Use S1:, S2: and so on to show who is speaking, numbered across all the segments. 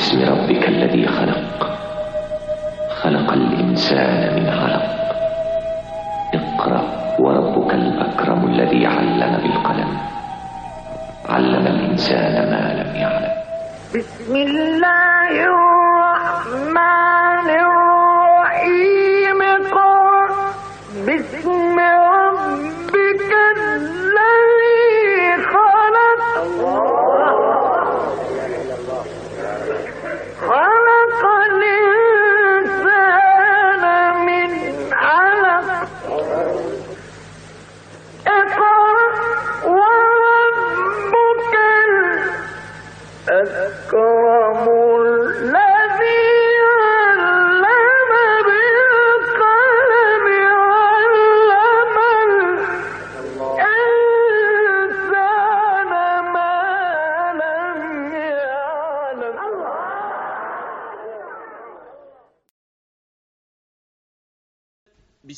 S1: باسم ربك الذي خلق. خلق الإنسان من علق. اقرأ وربك الأكرم الذي علم بالقلم. علم الإنسان ما لم يعلم.
S2: بسم الله الرحمن الرحيم. قل بسم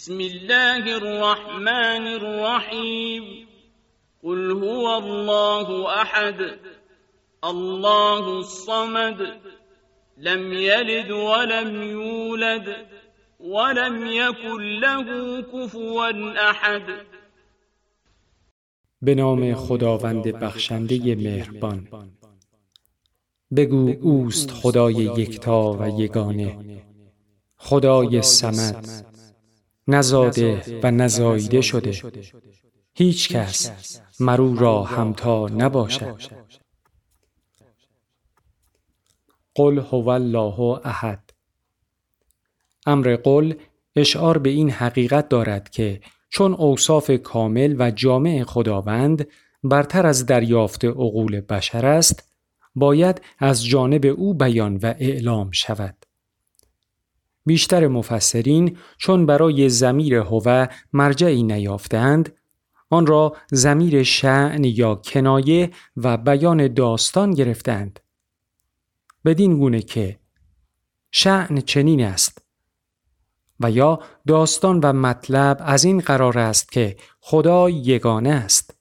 S3: بسم الله الرحمن الرحيم. قل هو الله أحد. الله الصمد. لم يلد ولم يولد. ولم يكن له كفوا أحد.
S4: به نام خداوند بخشنده مهربان. بگو اوست خدای یکتا و یگانه. خدای سمد نزاده و نزایده شده. هیچ کس مرو را همتا نباشد. قل هو الله احد. امر قل اشعار به این حقیقت دارد که چون اوصاف کامل و جامع خداوند برتر از دریافت عقول بشر است باید از جانب او بیان و اعلام شود. بیشتر مفسرین چون برای زمیر هوه مرجعی نیافتند آن را زمیر شعن یا کنایه و بیان داستان گرفتند بدین گونه که شعن چنین است و یا داستان و مطلب از این قرار است که خدا یگانه است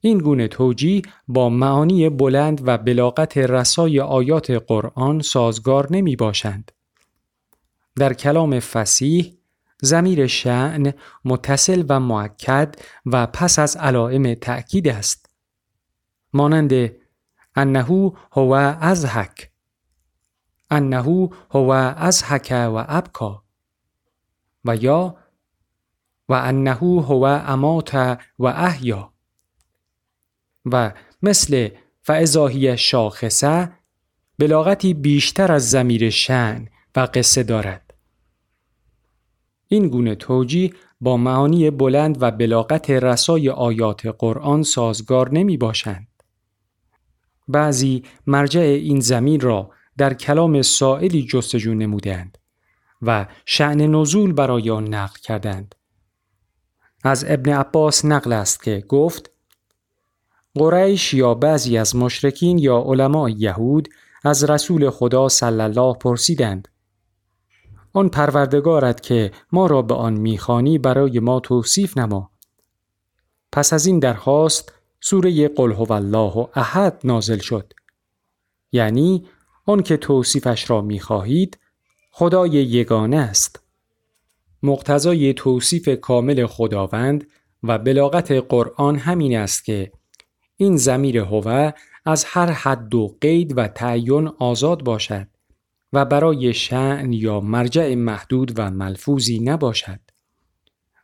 S4: این گونه توجیه با معانی بلند و بلاغت رسای آیات قرآن سازگار نمی باشند. در کلام فسیح زمیر شعن متصل و معکد و پس از علائم تأکید است. مانند انهو هو ازحک انهو هو ازحک و ابکا و یا و انهو هو امات و احیا و مثل فعضاهی شاخصه بلاغتی بیشتر از زمیر شن و قصه دارد. این گونه توجیه با معانی بلند و بلاغت رسای آیات قرآن سازگار نمی باشند. بعضی مرجع این زمین را در کلام سائلی جستجو نمودند و شعن نزول برای آن نقل کردند. از ابن عباس نقل است که گفت قریش یا بعضی از مشرکین یا علماء یهود از رسول خدا صلی الله پرسیدند آن پروردگارت که ما را به آن می‌خوانی برای ما توصیف نما. پس از این درخواست سوره قل هو الله احد نازل شد. یعنی آن که توصیفش را می‌خواهید خدای یگانه است. مقتضای توصیف کامل خداوند و بلاغت قرآن همین است که این زمیر هوه از هر حد و قید و تعین آزاد باشد. و برای شعن یا مرجع محدود و ملفوظی نباشد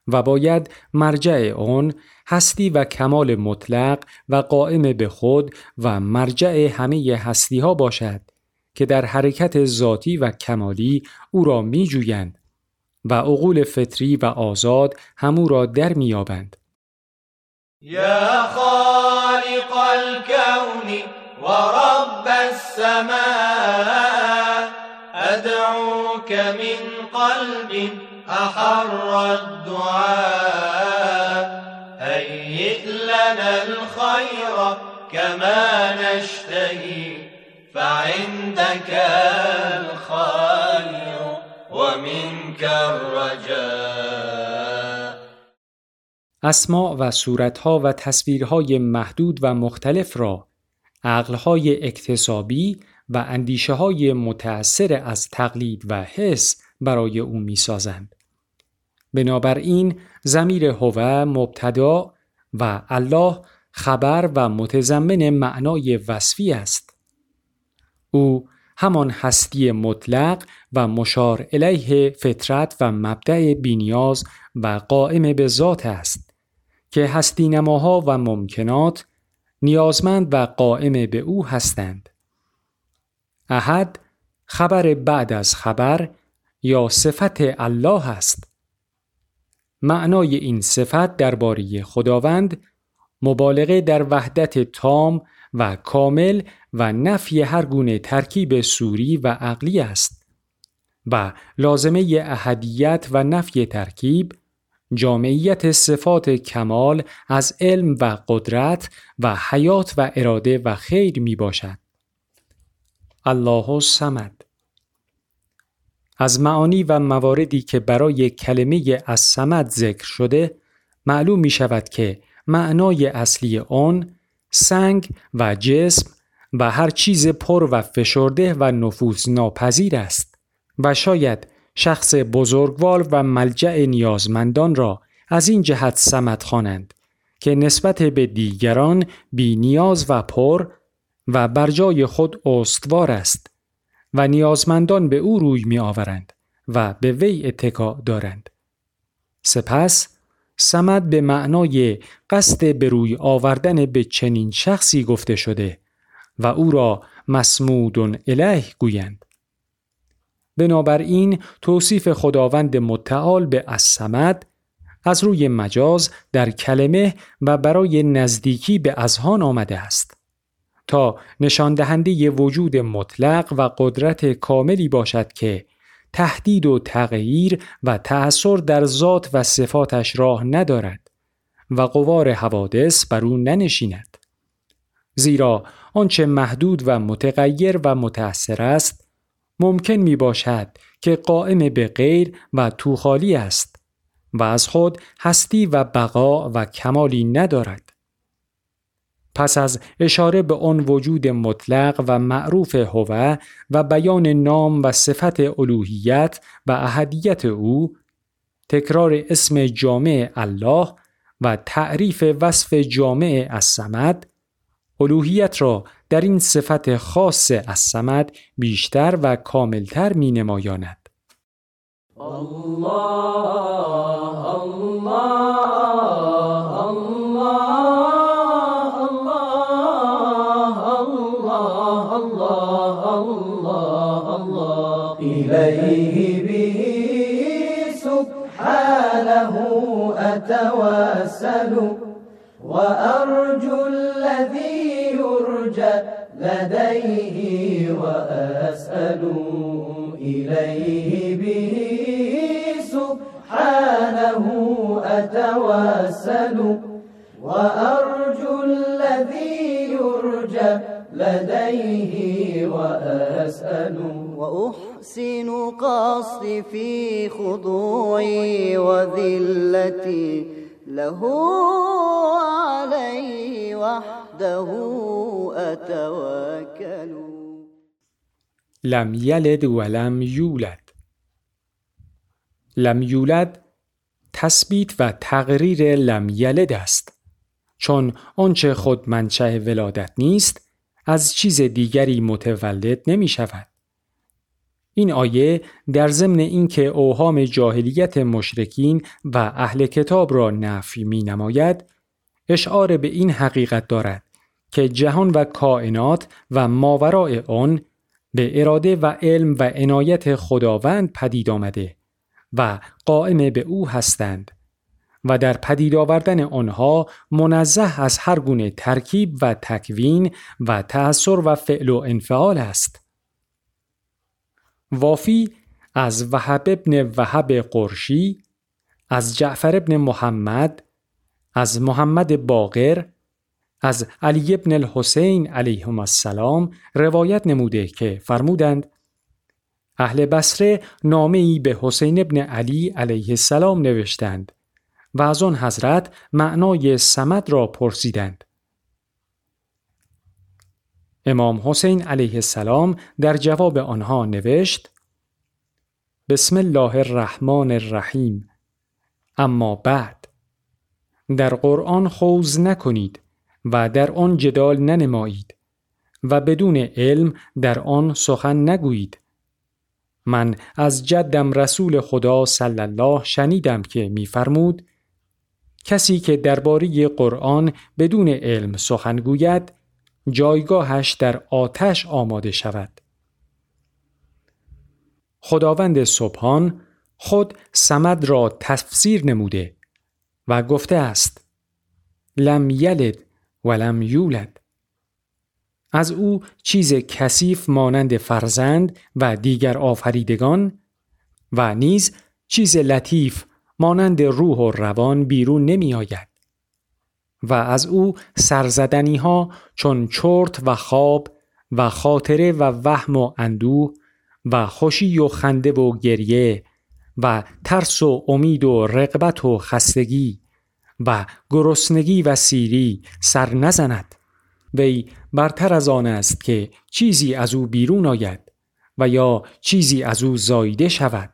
S4: و باید مرجع آن هستی و کمال مطلق و قائم به خود و مرجع همه هستی ها باشد که در حرکت ذاتی و کمالی او را می جویند و عقول فطری و آزاد همو را در میابند.
S5: يا خالق الكون ورب السماء من قلب أحر الدعاء. هيئ لنا الخير كما نشتهي فعندك الخير ومنك الرجاء.
S4: اسماع و صورتها و تصویرهای محدود و مختلف را عقلهای اکتسابی و اندیشه های متأثر از تقلید و حس برای او می سازند. بنابراین زمیر هوه مبتدا و الله خبر و متضمن معنای وصفی است. او همان هستی مطلق و مشار الیه فطرت و مبدع بینیاز و قائم به ذات است که هستی نماها و ممکنات نیازمند و قائم به او هستند. احد خبر بعد از خبر یا صفت الله است. معنای این صفت درباره خداوند مبالغه در وحدت تام و کامل و نفی هر گونه ترکیب سوری و عقلی است و لازمه احدیت و نفی ترکیب جامعیت صفات کمال از علم و قدرت و حیات و اراده و خیر می باشد. الله سمد از معانی و مواردی که برای کلمه از سمد ذکر شده معلوم می شود که معنای اصلی آن سنگ و جسم و هر چیز پر و فشرده و نفوذ ناپذیر است و شاید شخص بزرگوار و ملجع نیازمندان را از این جهت سمت خوانند که نسبت به دیگران بی نیاز و پر و بر جای خود استوار است و نیازمندان به او روی می آورند و به وی اتکا دارند. سپس سمد به معنای قصد به روی آوردن به چنین شخصی گفته شده و او را مسمودون اله گویند. بنابراین توصیف خداوند متعال به السمد از روی مجاز در کلمه و برای نزدیکی به ازهان آمده است تا نشان دهنده وجود مطلق و قدرت کاملی باشد که تهدید و تغییر و تأثیر در ذات و صفاتش راه ندارد و قوار حوادث بر او ننشیند زیرا آنچه محدود و متغیر و متأثر است ممکن می باشد که قائم به غیر و توخالی است و از خود هستی و بقا و کمالی ندارد. پس از اشاره به آن وجود مطلق و معروف هوه و بیان نام و صفت الوهیت و احدیت او تکرار اسم جامع الله و تعریف وصف جامع از سمد الوهیت را در این صفت خاص از سمد بیشتر و کاملتر می نمایاند. الله
S5: إليه أتوسل وأرجو الذي يرجى لديه وأسأل إليه به سبحانه أتوسل وأرجو الذي يرجى لديه وأسأل وأحسن قصدي في خضوعي وذلتي له عليه وحده أتوكل.
S4: لم یلد ولم یولد لم یولد تثبیت و تقریر لم یلد است. چون آنچه خود منشأ ولادت نیست از چیز دیگری متولد نمی شود. این آیه در ضمن اینکه اوهام جاهلیت مشرکین و اهل کتاب را نفی می نماید اشعار به این حقیقت دارد که جهان و کائنات و ماورای آن به اراده و علم و عنایت خداوند پدید آمده و قائم به او هستند و در پدید آوردن آنها منزه از هر گونه ترکیب و تکوین و تأثیر و فعل و انفعال است. وافی از وهب ابن وهب قرشی از جعفر ابن محمد از محمد باقر از علی ابن الحسین علیهم السلام روایت نموده که فرمودند اهل بصره نامه ای به حسین ابن علی علیه السلام نوشتند و از آن حضرت معنای سمد را پرسیدند. امام حسین علیه السلام در جواب آنها نوشت بسم الله الرحمن الرحیم. اما بعد در قرآن خوز نکنید و در آن جدال ننمایید و بدون علم در آن سخن نگویید. من از جدم رسول خدا صلی الله شنیدم که میفرمود کسی که درباره قرآن بدون علم سخن گوید جایگاهش در آتش آماده شود خداوند سبحان خود سمد را تفسیر نموده و گفته است لم یلد ولم یولد از او چیز کثیف مانند فرزند و دیگر آفریدگان و نیز چیز لطیف مانند روح و روان بیرون نمی آید. و از او سرزدنی ها چون چرت و خواب و خاطره و وهم و اندوه و خوشی و خنده و گریه و ترس و امید و رقبت و خستگی و گرسنگی و سیری سر نزند. وی برتر از آن است که چیزی از او بیرون آید و یا چیزی از او زایده شود.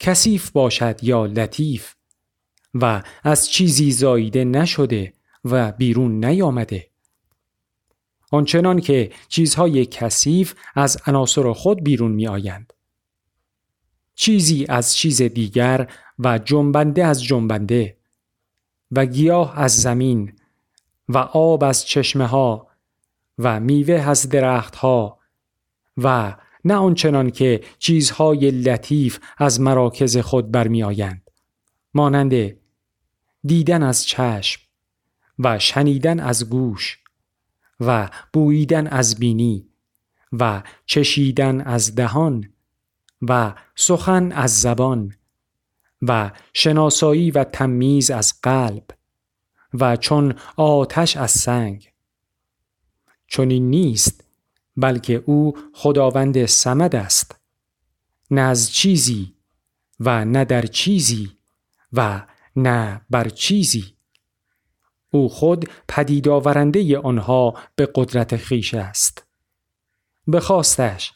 S4: کثیف باشد یا لطیف و از چیزی زایده نشده و بیرون نیامده آنچنان که چیزهای کثیف از عناصر خود بیرون می آیند. چیزی از چیز دیگر و جنبنده از جنبنده و گیاه از زمین و آب از چشمه ها و میوه از درخت ها و نه آنچنان که چیزهای لطیف از مراکز خود برمی آیند. مانند دیدن از چشم و شنیدن از گوش و بوییدن از بینی و چشیدن از دهان و سخن از زبان و شناسایی و تمیز از قلب و چون آتش از سنگ. چون این نیست بلکه او خداوند سمد است نه از چیزی و نه در چیزی و نه بر چیزی. او خود پدید آورنده آنها به قدرت خیش است به خواستش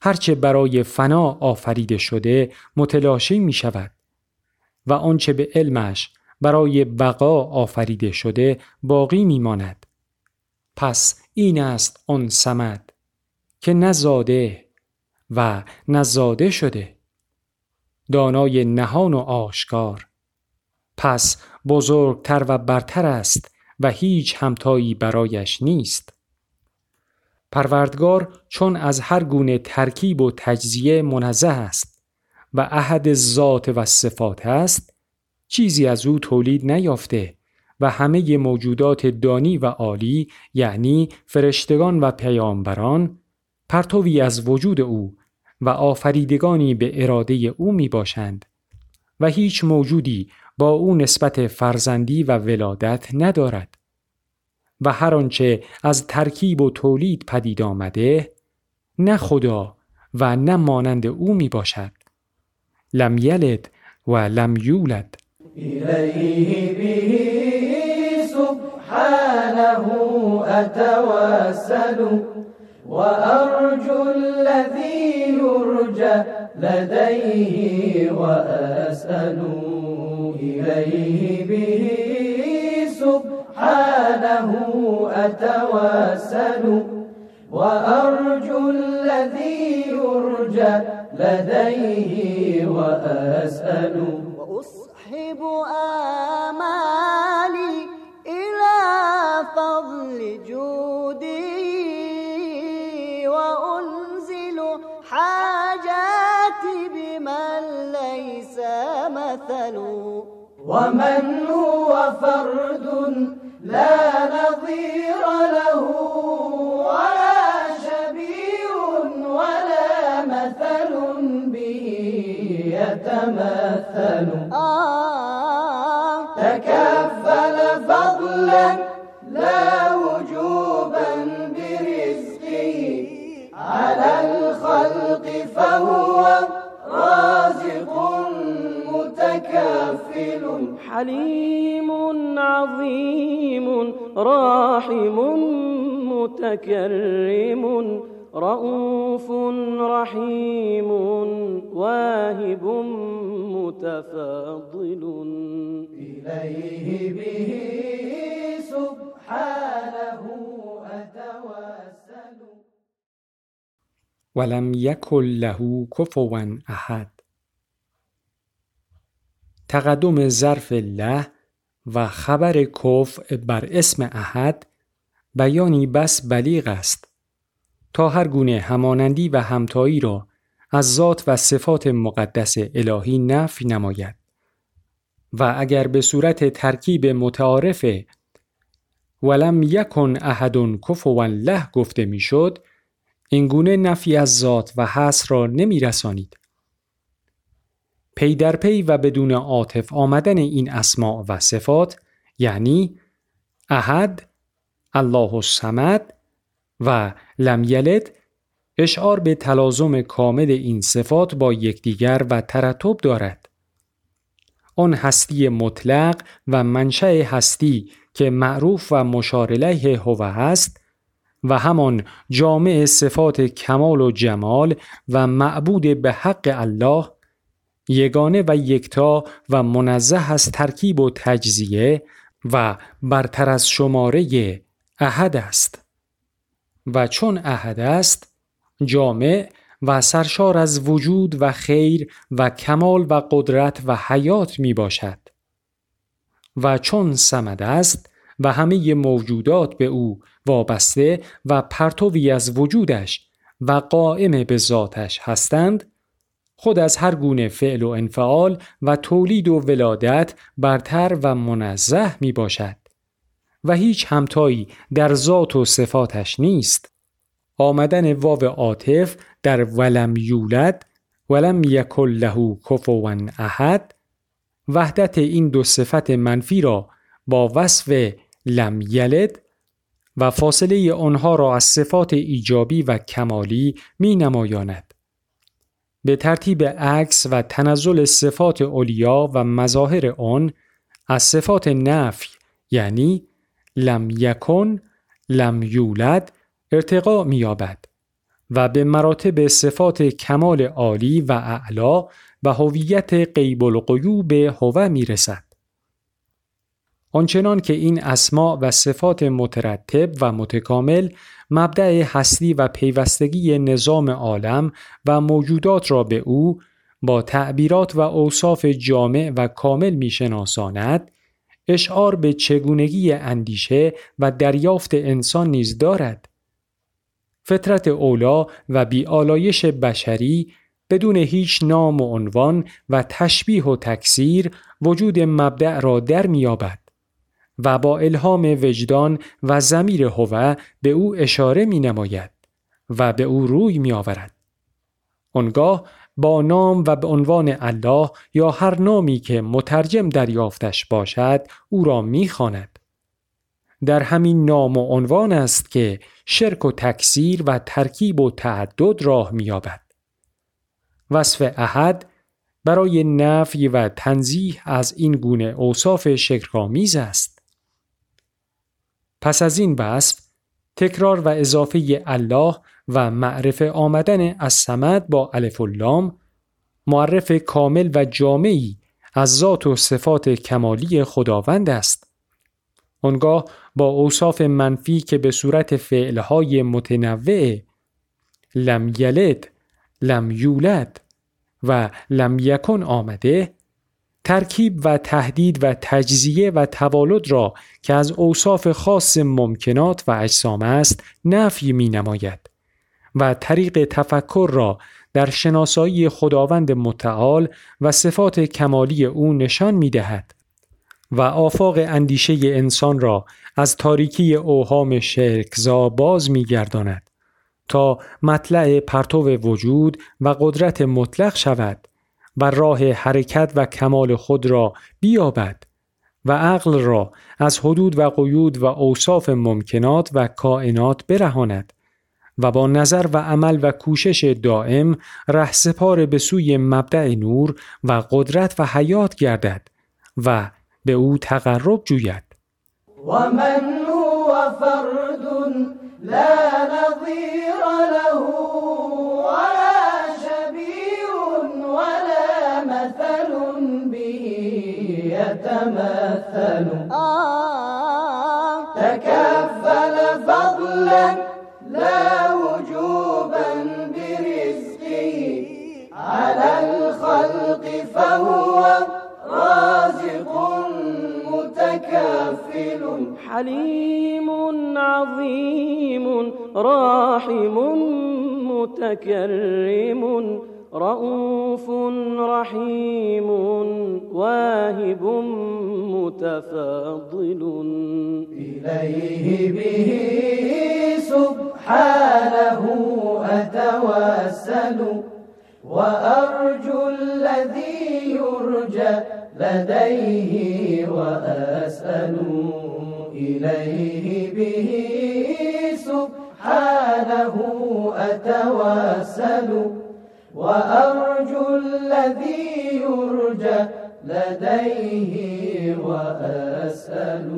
S4: هرچه برای فنا آفریده شده متلاشی می شود و آنچه به علمش برای بقا آفریده شده باقی می ماند. پس این است آن سمد که نزاده و نزاده شده دانای نهان و آشکار پس بزرگتر و برتر است و هیچ همتایی برایش نیست. پروردگار چون از هر گونه ترکیب و تجزیه منزه است و احد ذات و صفات است چیزی از او تولید نیافته و همه موجودات دانی و عالی یعنی فرشتگان و پیامبران پرتوی از وجود او و آفریدگانی به اراده او می باشند و هیچ موجودی با او نسبت فرزندی و ولادت ندارد. و هر آنچه از ترکیب و تولید پدید آمده نه خدا و نه مانند او می باشد لم یلد و لم یولد.
S5: سبحانه أتوسل. وأرجو الذي يرجى لديه وأسأل إليه به سبحانه أتوسل. وأرجو الذي يرجى لديه وأسأل. وأصحب آمالي مثل ومن هو فرد لا نظير له ولا شبيه ولا مثل به يتمثل. تكفل فضلا لا وجوبا برزقه. على الخلق فهو رازق. متكفل
S3: حليم عظيم راحم
S6: متكرم رؤوف رحيم واهب متفضل
S5: إليه به سبحانه أتوسل.
S4: ولم یکن له کفوا احد تقدم ظرف له و خبر کف بر اسم احد بیانی بس بلیغ است تا هر گونه همانندی و همتایی را از ذات و صفات مقدس الهی نفی نماید و اگر به صورت ترکیب متعارف ولم یکن احد کفوا له گفته می‌شد این گونه نفی از ذات و حس را نمی رسانید. پی در پی و بدون عاطف آمدن این اسماع و صفات یعنی احد الله الصمد و لم یلد اشعار به تلازم کامل این صفات با یکدیگر و ترتب دارد. آن هستی مطلق و منشأ هستی که معروف و مشار هو است و همان جامع صفات کمال و جمال و معبود به حق الله یگانه و یکتا و منزه از ترکیب و تجزیه و برتر از شماره احد است. و چون احد است جامع و سرشار از وجود و خیر و کمال و قدرت و حیات می باشد. و چون سمد است و همه موجودات به او وابسته و پرتوی از وجودش و قائم به ذاتش هستند خود از هر گونه فعل و انفعال و تولید و ولادت برتر و منزه می باشد و هیچ همتایی در ذات و صفاتش نیست. آمدن واو عاطف در ولم یولد ولم یکل له کفوا احد. وحدت این دو صفت منفی را با وصف لم یلد و فاصله آنها را از صفات ایجابی و کمالی می نمایاند. به ترتیب عکس و تنزل صفات اولیا و مظاهر آن از صفات نفی یعنی لم یکن لم یولد ارتقا می‌یابد و به مراتب صفات کمال عالی و اعلا و هویت غیب الغیوب هوه می‌رسد. آنچنان که این اسماع و صفات مترتب و متکامل مبدع هستی و پیوستگی نظام عالم و موجودات را به او با تعبیرات و اوصاف جامع و کامل میشناساند اشعار به چگونگی اندیشه و دریافت انسان نیز دارد. فطرت اولا و بیالایش بشری بدون هیچ نام و عنوان و تشبیه و تکثیر وجود مبدع را در میابد و با الهام وجدان و زمیر هوه به او اشاره می نماید و به او روی می آورد. آنگاه با نام و به عنوان الله یا هر نامی که مترجم دریافتش باشد او را می خاند. در همین نام و عنوان است که شرک و تکثیر و ترکیب و تعدد راه می‌یابد. وصف احد برای نفی و تنزیح از این گونه اوصاف شکرآمیز است. پس از این وصف تکرار و اضافه الله و معرف آمدن از سمد با الف لام معرف کامل و جامعی از ذات و صفات کمالی خداوند است. آنگاه با اوصاف منفی که به صورت فعلهای متنوع لم یلد، لم یولد و لم یکن آمده ترکیب و تهدید و تجزیه و توالد را که از اوصاف خاص ممکنات و اجسام است نفی می نماید و طریق تفکر را در شناسایی خداوند متعال و صفات کمالی او نشان می دهد و آفاق اندیشه انسان را از تاریکی اوهام شرکزا باز می گرداند تا مطلع پرتو وجود و قدرت مطلق شود. و راه حرکت و کمال خود را بیابد و عقل را از حدود و قیود و اوصاف ممکنات و کائنات برهاند و با نظر و عمل و کوشش دائم رهسپار به سوی مبدع نور و قدرت و حیات گردد و به او تقرب جوید.
S5: و من هو فرد لا نظير له يتمثل. تكفل فضلا لا وجوبا برزقه. على الخلق فهو رازق متكفل.
S6: حليم عظيم راحم متكرم. رؤوف رحيم واهب متفضل
S5: إليه به سبحانه أتوسل وأرجو الذي يرجى لديه وأسأل. إليه به سبحانه أتوسل وأرجو الذي يرجى لديه وأسأل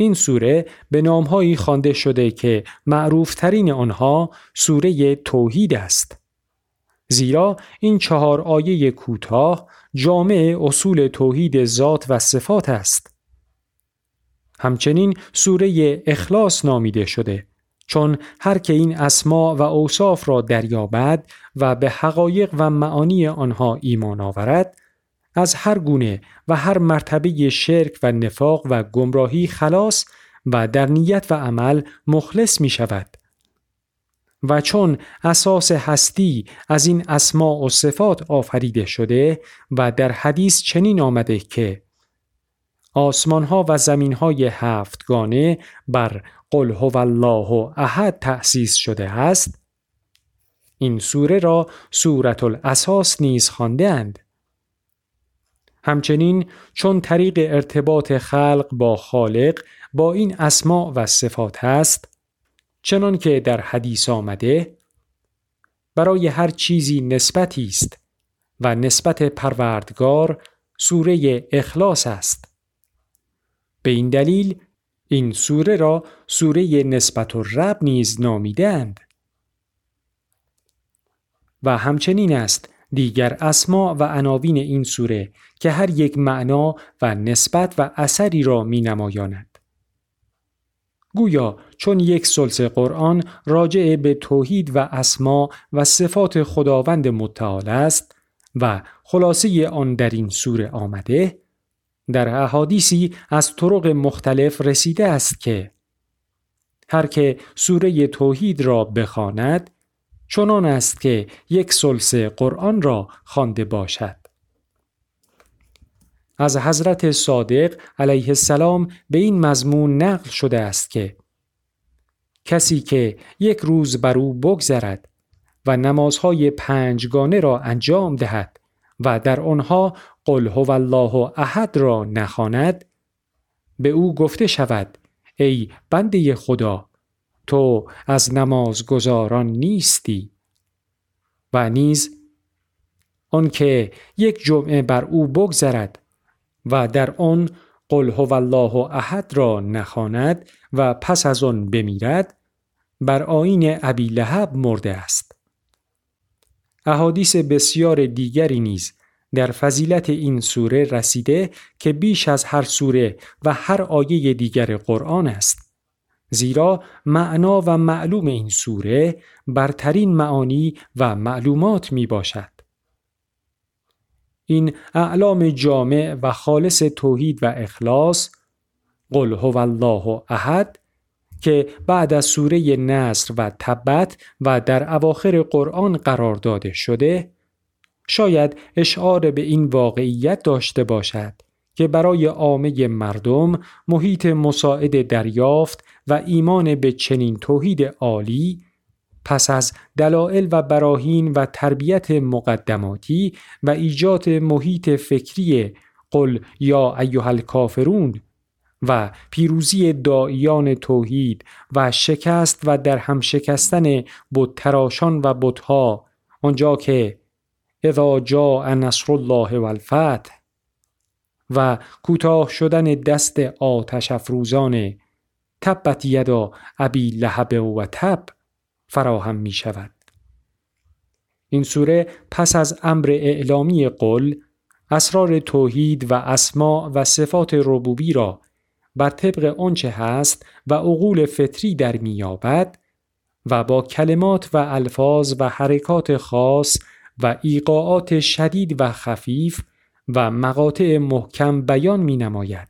S4: این سوره به نامهایی خوانده شده که معروفترین آنها سوره توحید است. زیرا این چهار آیه کوتاه جامع اصول توحید ذات و صفات است. همچنین سوره اخلاص نامیده شده چون هر که این اسما و اوصاف را دریابد و به حقایق و معانی آنها ایمان آورد از هر گونه و هر مرتبه شرک و نفاق و گمراهی خلاص و در نیت و عمل مخلص می شود. و چون اساس هستی از این اسما و صفات آفریده شده و در حدیث چنین آمده که آسمان ها و زمین های هفتگانه بر قل هو الله احد تأسیس شده است این سوره را سورت الاساس نیز خواندهاند. همچنین چون طریق ارتباط خلق با خالق با این اسما و صفات است چنان که در حدیث آمده برای هر چیزی نسبتی است و نسبت پروردگار سوره اخلاص است به این دلیل این سوره را سوره نسبت و رب نیز نامیدند و همچنین است دیگر اسما و عناوین این سوره که هر یک معنا و نسبت و اثری را می نمایاند. گویا چون یک سلس قرآن راجع به توحید و اسما و صفات خداوند متعال است و خلاصه آن در این سوره آمده در احادیثی از طرق مختلف رسیده است که هر که سوره توحید را بخواند چنان است که یک سلس قرآن را خوانده باشد. از حضرت صادق علیه السلام به این مضمون نقل شده است که کسی که یک روز بر او بگذرد و نمازهای پنجگانه را انجام دهد و در آنها قل هو الله احد را نخواند؟ به او گفته شود ای بنده خدا تو از نمازگزاران نیستی. و نیز آنکه یک جمعه بر او بگذرد و در آن قل هو الله احد را نخواند و پس از آن بمیرد بر آین ابی لهب مرده است. احادیث بسیار دیگری نیز در فضیلت این سوره رسیده که بیش از هر سوره و هر آیه دیگر قرآن است زیرا معنا و معلوم این سوره برترین معانی و معلومات می باشد. این اعلام جامع و خالص توحید و اخلاص قل هو الله احد که بعد از سوره نصر و تبت و در اواخر قرآن قرار داده شده شاید اشعار به این واقعیت داشته باشد که برای عامه مردم محیط مساعد دریافت و ایمان به چنین توحید عالی پس از دلائل و براهین و تربیت مقدماتی و ایجاد محیط فکری قل یا ایها الکافرون و پیروزی داییان توحید و شکست و در هم شکستن بتراشان و بتها آنجا که اذا جاء نصر الله والفتح و کوتاه شدن دست آتش افروزان تبت یدا ابی لهب و تب فراهم می شود. این سوره پس از امر اعلامی قل اسرار توحید و اسما و صفات ربوبی را بر طبق آنچه هست و عقول فطری در میابد و با کلمات و الفاظ و حرکات خاص و ایقاعات شدید و خفیف و مقاطع محکم بیان می نماید.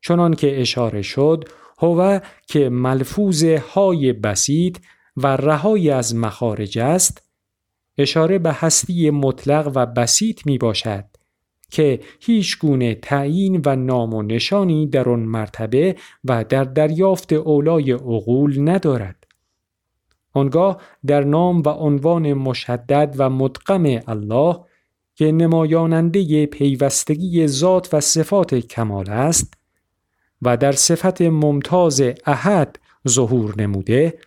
S4: چنان که اشاره شد هو که ملفوظ های بسیط و رهایی از مخارج است اشاره به هستی مطلق و بسیط می باشد که هیچ گونه تعیین و نام و نشانی در آن مرتبه و در دریافت اولای عقول ندارد. آنگاه در نام و عنوان مشدد و مدقم الله که نمایاننده پیوستگی ذات و صفات کمال است و در صفت ممتاز احد ظهور نموده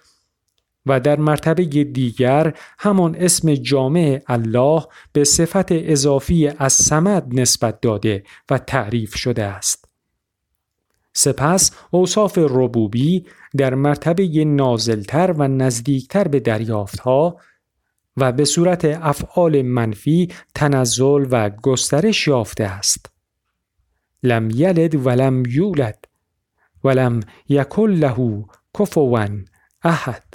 S4: و در مرتبه دیگر همان اسم جامع الله به صفت اضافی از سمد نسبت داده و تعریف شده است. سپس اوصاف ربوبی در مرتبه نازلتر و نزدیکتر به دریافتها و به صورت افعال منفی تنزل و گسترش یافته است. لم یلد ولم یولد ولم یکل له کفوا احد